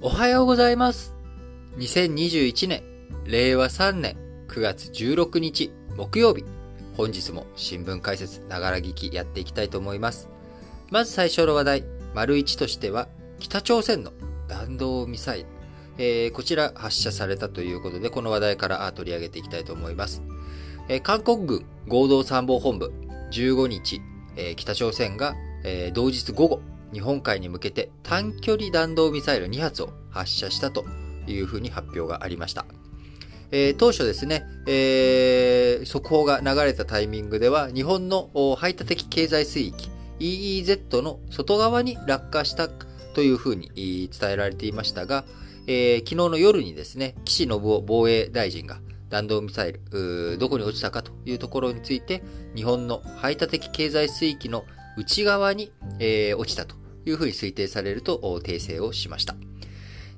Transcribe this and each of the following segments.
おはようございます。2021年、令和3年9月16日木曜日。本日も新聞解説、ながら聞きやっていきたいと思います。まず最初の話題、丸1としては、北朝鮮の弾道ミサイル。えーこちら発射されたということで、この話題から取り上げていきたいと思います。えー韓国軍合同参謀本部15日、えー北朝鮮が、えー同日午後、日本海に向けて短距離弾道ミサイル2発を発射したというふうに発表がありました。えー当初ですね、えー速報が流れたタイミングでは、日本の排他的経済水域 EEZ の外側に落下したというふうに伝えられていましたが、えー昨日の夜にですね、岸信夫防衛大臣が弾道ミサイル、どこに落ちたかというところについて、日本の排他的経済水域の内側に、えー落ちたというふうに推定されると訂正をしました。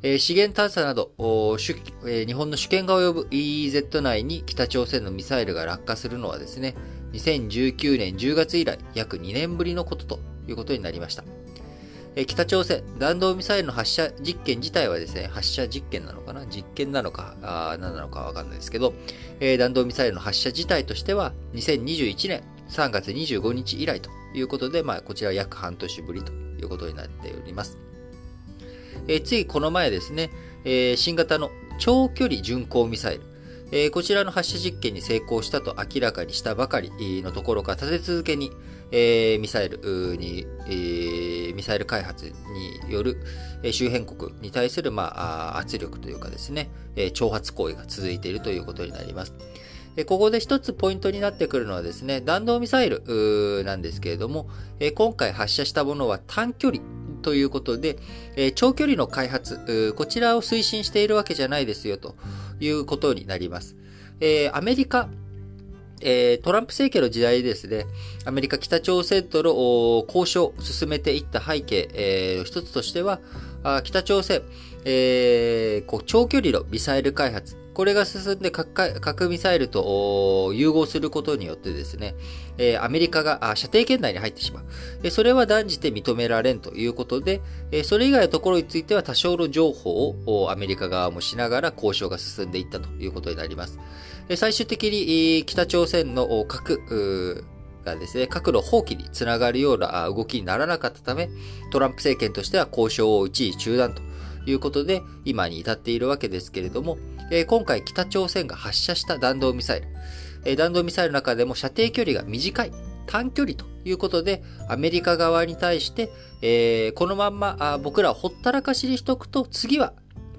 えー資源探査など、えー日本の主権が及ぶ EEZ 内に北朝鮮のミサイルが落下するのはですね、2019年10月以来約2年ぶりのことということになりました。えー北朝鮮弾道ミサイルの発射実験自体はですね、発射実験なのかな？実験なのか、あ何なのかわかんないですけど、えー弾道ミサイルの発射自体としては2021年3月25日以来ということで、まあ、こちら約半年ぶりということになっております。えーついこの前ですね、えー新型の長距離巡航ミサイル、えーこちらの発射実験に成功したと明らかにしたばかりのところから立て続けに、えミサイルに、えミサイル開発による周辺国に対する、まあ、圧力というかですね、え挑発行為が続いているということになります。ここで一つポイントになってくるのはですね、弾道ミサイルなんですけれども、今回発射したものは短距離ということで、長距離の開発、こちらを推進しているわけじゃないですよということになります。アメリカ、トランプ政権の時代ですね、アメリカ北朝鮮との交渉を進めていった背景、えー一つとしては、北朝鮮、長距離のミサイル開発、これが進んで核ミサイルと融合することによってですね、えーアメリカがあ射程圏内に入ってしまう。えーそれは断じて認められんということで、えーそれ以外のところについては多少の情報をアメリカ側もしながら交渉が進んでいったということになります。えー最終的に北朝鮮の核がですね、核の放棄につながるような動きにならなかったため、トランプ政権としては交渉を一時中断ということで、今に至っているわけですけれども、えー今回北朝鮮が発射した弾道ミサイル、え弾道ミサイルの中でも射程距離が短い、短距離ということで、アメリカ側に対して、えこのまんまあ僕らをほったらかしにしとくと、次は、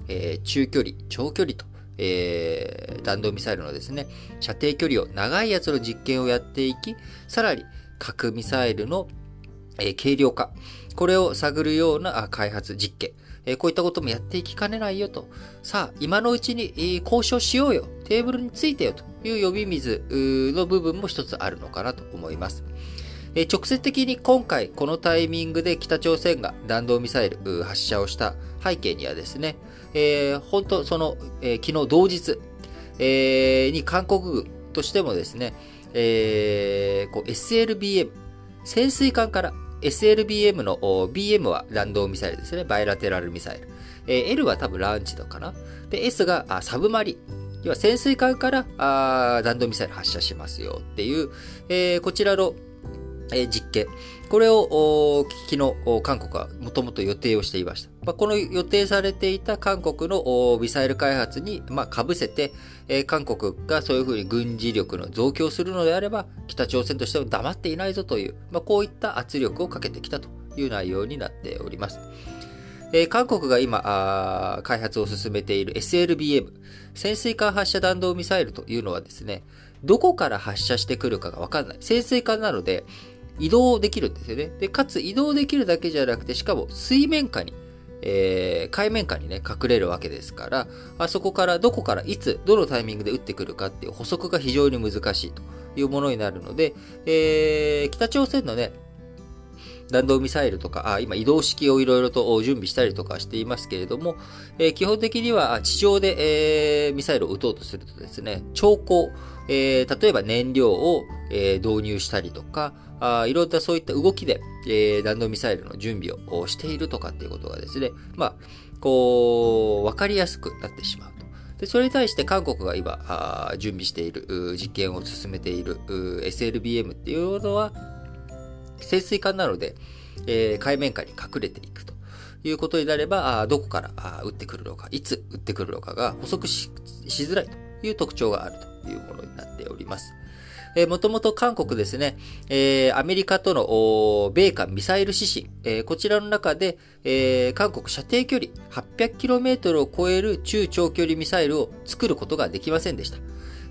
え中距離、長距離と、えー弾道ミサイルのですね、射程距離を長いやつの実験をやっていき、さらに核ミサイルの、え軽量化、これを探るような開発実験、えこういったこともやっていきかねないよと。さあ、今のうちに、交渉しようよ。テーブルについてよという呼び水の部分も一つあるのかなと思います。え直接的に今回このタイミングで北朝鮮が弾道ミサイル発射をした背景にはですね、え本当その、え昨日同日、えに韓国軍としてもですね、えこう SLBM、潜水艦から SLBM の BM は弾道ミサイルですね。バイラテラルミサイル。えー L は多分ランチドかな。で、S があサブマリ。要は潜水艦からあ弾道ミサイル発射しますよっていう、えーこちらの、えー実験。これをお昨日韓国はもともと予定をしていました。まあ、この予定されていた韓国のミサイル開発に、まあ、被せて、えー韓国がそういうふうに軍事力の増強するのであれば、北朝鮮としても黙っていないぞという、まあ、こういった圧力をかけてきたという内容になっております。えー韓国が今あ開発を進めている SLBM、潜水艦発射弾道ミサイルというのはですね、どこから発射してくるかがわかんない。潜水艦なので、移動できるんですよね。で、かつ移動できるだけじゃなくて、しかも水面下に、えー海面下にね、隠れるわけですから、あそこからどこからいつ、どのタイミングで撃ってくるかっていう補足が非常に難しいというものになるので、えー北朝鮮のね、弾道ミサイルとか、あ今移動式をいろいろと準備したりとかしていますけれども、えー、基本的には地上で、えー、ミサイルを撃とうとするとですね、超高、えー、例えば燃料を、えー、導入したりとか、あいろんなそういった動きで、えー、弾道ミサイルの準備をしているとかっていうことがですね、まあ、こう、わかりやすくなってしまうと。で、それに対して韓国が今、準備している、実験を進めている SLBM っていうのは、潜水艦なので、えー、海面下に隠れていくということになれば、あどこからあ撃ってくるのか、いつ撃ってくるのかが補足しづらいという特徴があるというものになっております。えー、もともと韓国ですね、えー、アメリカとの米韓ミサイル指針、えー、こちらの中で、えー、韓国射程距離 800km を超える中長距離ミサイルを作ることができませんでした。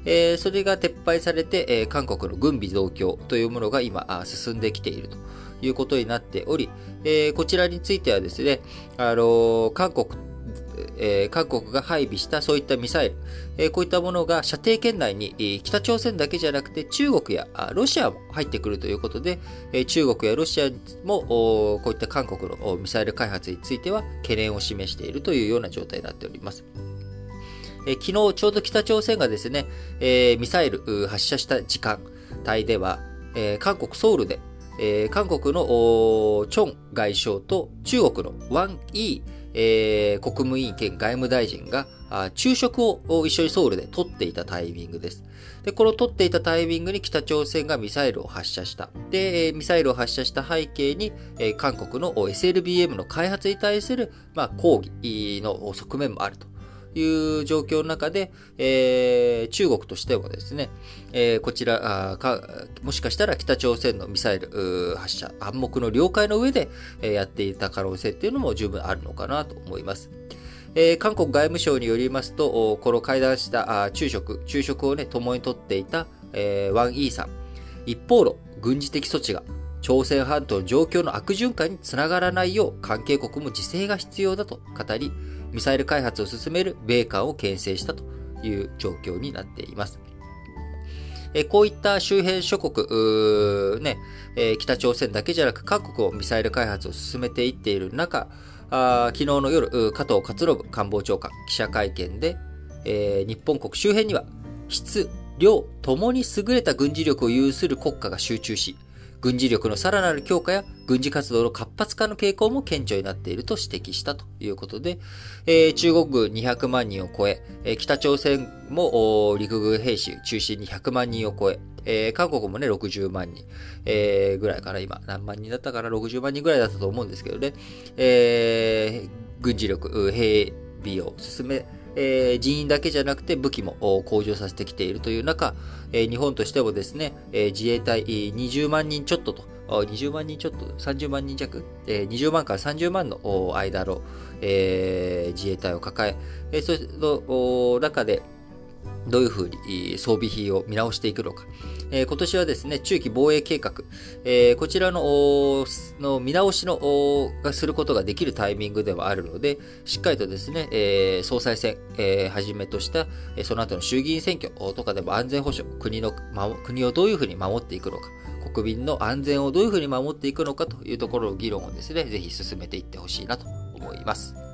えー、それが撤廃されて、えー、韓国の軍備増強というものが今進んできているということになっており、えー、こちらについてはですね、あの韓国えー、韓国が配備したそういったミサイル、えー、こういったものが射程圏内に、えー、北朝鮮だけじゃなくて中国やロシアも入ってくるということで、え中国やロシアもこういった韓国のミサイル開発については懸念を示しているというような状態になっております。え昨日ちょうど北朝鮮がですね、えミサイル発射した時間帯では、え韓国ソウルで、え韓国のチョン外相と中国のワン・イーえー、国務委員兼外務大臣が昼食を一緒にソウルで取っていたタイミングです。で、この取っていたタイミングに北朝鮮がミサイルを発射した。で、ミサイルを発射した背景に、韓国の SLBM の開発に対する、まあ、抗議の側面もあると。いう状況の中で、えー、中国としてもですね、えー、こちらか、もしかしたら北朝鮮のミサイル発射、暗黙の了解の上で、えー、やっていた可能性っていうのも十分あるのかなと思います。えー、韓国外務省によりますと、この会談した昼食、昼食をね、共にとっていた、えー、ワン・イーさん。一方の軍事的措置が朝鮮半島の状況の悪循環につながらないよう関係国も自制が必要だと語り、ミサイル開発を進める米韓を牽制したという状況になっています。えこういった周辺諸国、ね、え北朝鮮だけじゃなく各国をミサイル開発を進めていっている中、あ昨日の夜、加藤勝信官房長官記者会見で、えー、日本国周辺には質、量ともに優れた軍事力を有する国家が集中し、軍事力のさらなる強化や軍事活動の活発化の傾向も顕著になっていると指摘したということで、えー、中国軍200万人を超え、えー、北朝鮮も陸軍兵士中心に100万人を超え、えー、韓国もね、60万人、えー、ぐらいかな、今。何万人だったかな ?60 万人ぐらいだったと思うんですけどね。えー、軍事力、兵備を進め、えー、人員だけじゃなくて武器も向上させてきているという中、えー、日本としてもですね、えー、自衛隊20万人ちょっとと、20万人ちょっと、30万人弱、えー、20万から30万の間の、えー、自衛隊を抱え、えー、その中で、どういうふうに装備費を見直していくのか。えー、今年はですね、中期防衛計画、えー、こちらのの見直しのがすることができるタイミングではあるので、しっかりとですね、えー、総裁選、えー、はじめとした、えその後の衆議院選挙とかでも安全保障、国の、国をどういうふうに守っていくのか、国民の安全をどういうふうに守っていくのかというところの議論をですね、ぜひ進めていってほしいなと思います。